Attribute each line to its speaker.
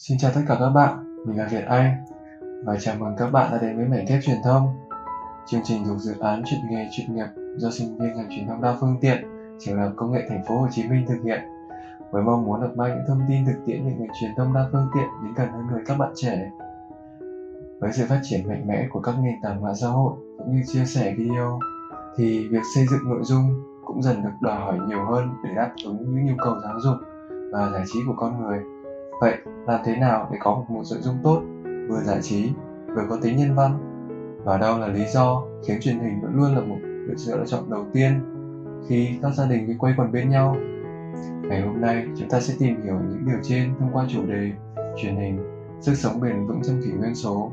Speaker 1: Xin chào tất cả các bạn, mình là Việt Anh và chào mừng các bạn đã đến với mảnh ghép truyền thông. Chương trình thuộc dự án chuyện nghề Chuyện nghiệp do sinh viên ngành truyền thông đa phương tiện, trường đại học công nghệ thành phố Hồ Chí Minh thực hiện với mong muốn được mang những thông tin thực tiễn về ngành truyền thông đa phương tiện đến gần hơn người các bạn trẻ. Với sự phát triển mạnh mẽ của các nền tảng mạng xã hội cũng như chia sẻ video thì việc xây dựng nội dung cũng dần được đòi hỏi nhiều hơn để đáp ứng những nhu cầu giáo dục và giải trí của con người. Vậy làm thế nào để có một nội dung tốt, vừa giải trí, vừa có tính nhân văn? Và đâu là lý do khiến truyền hình vẫn luôn là một lựa chọn đầu tiên khi các gia đình quay quần bên nhau? Ngày hôm nay chúng ta sẽ tìm hiểu những điều trên thông qua chủ đề truyền hình, sức sống bền vững trong kỷ nguyên số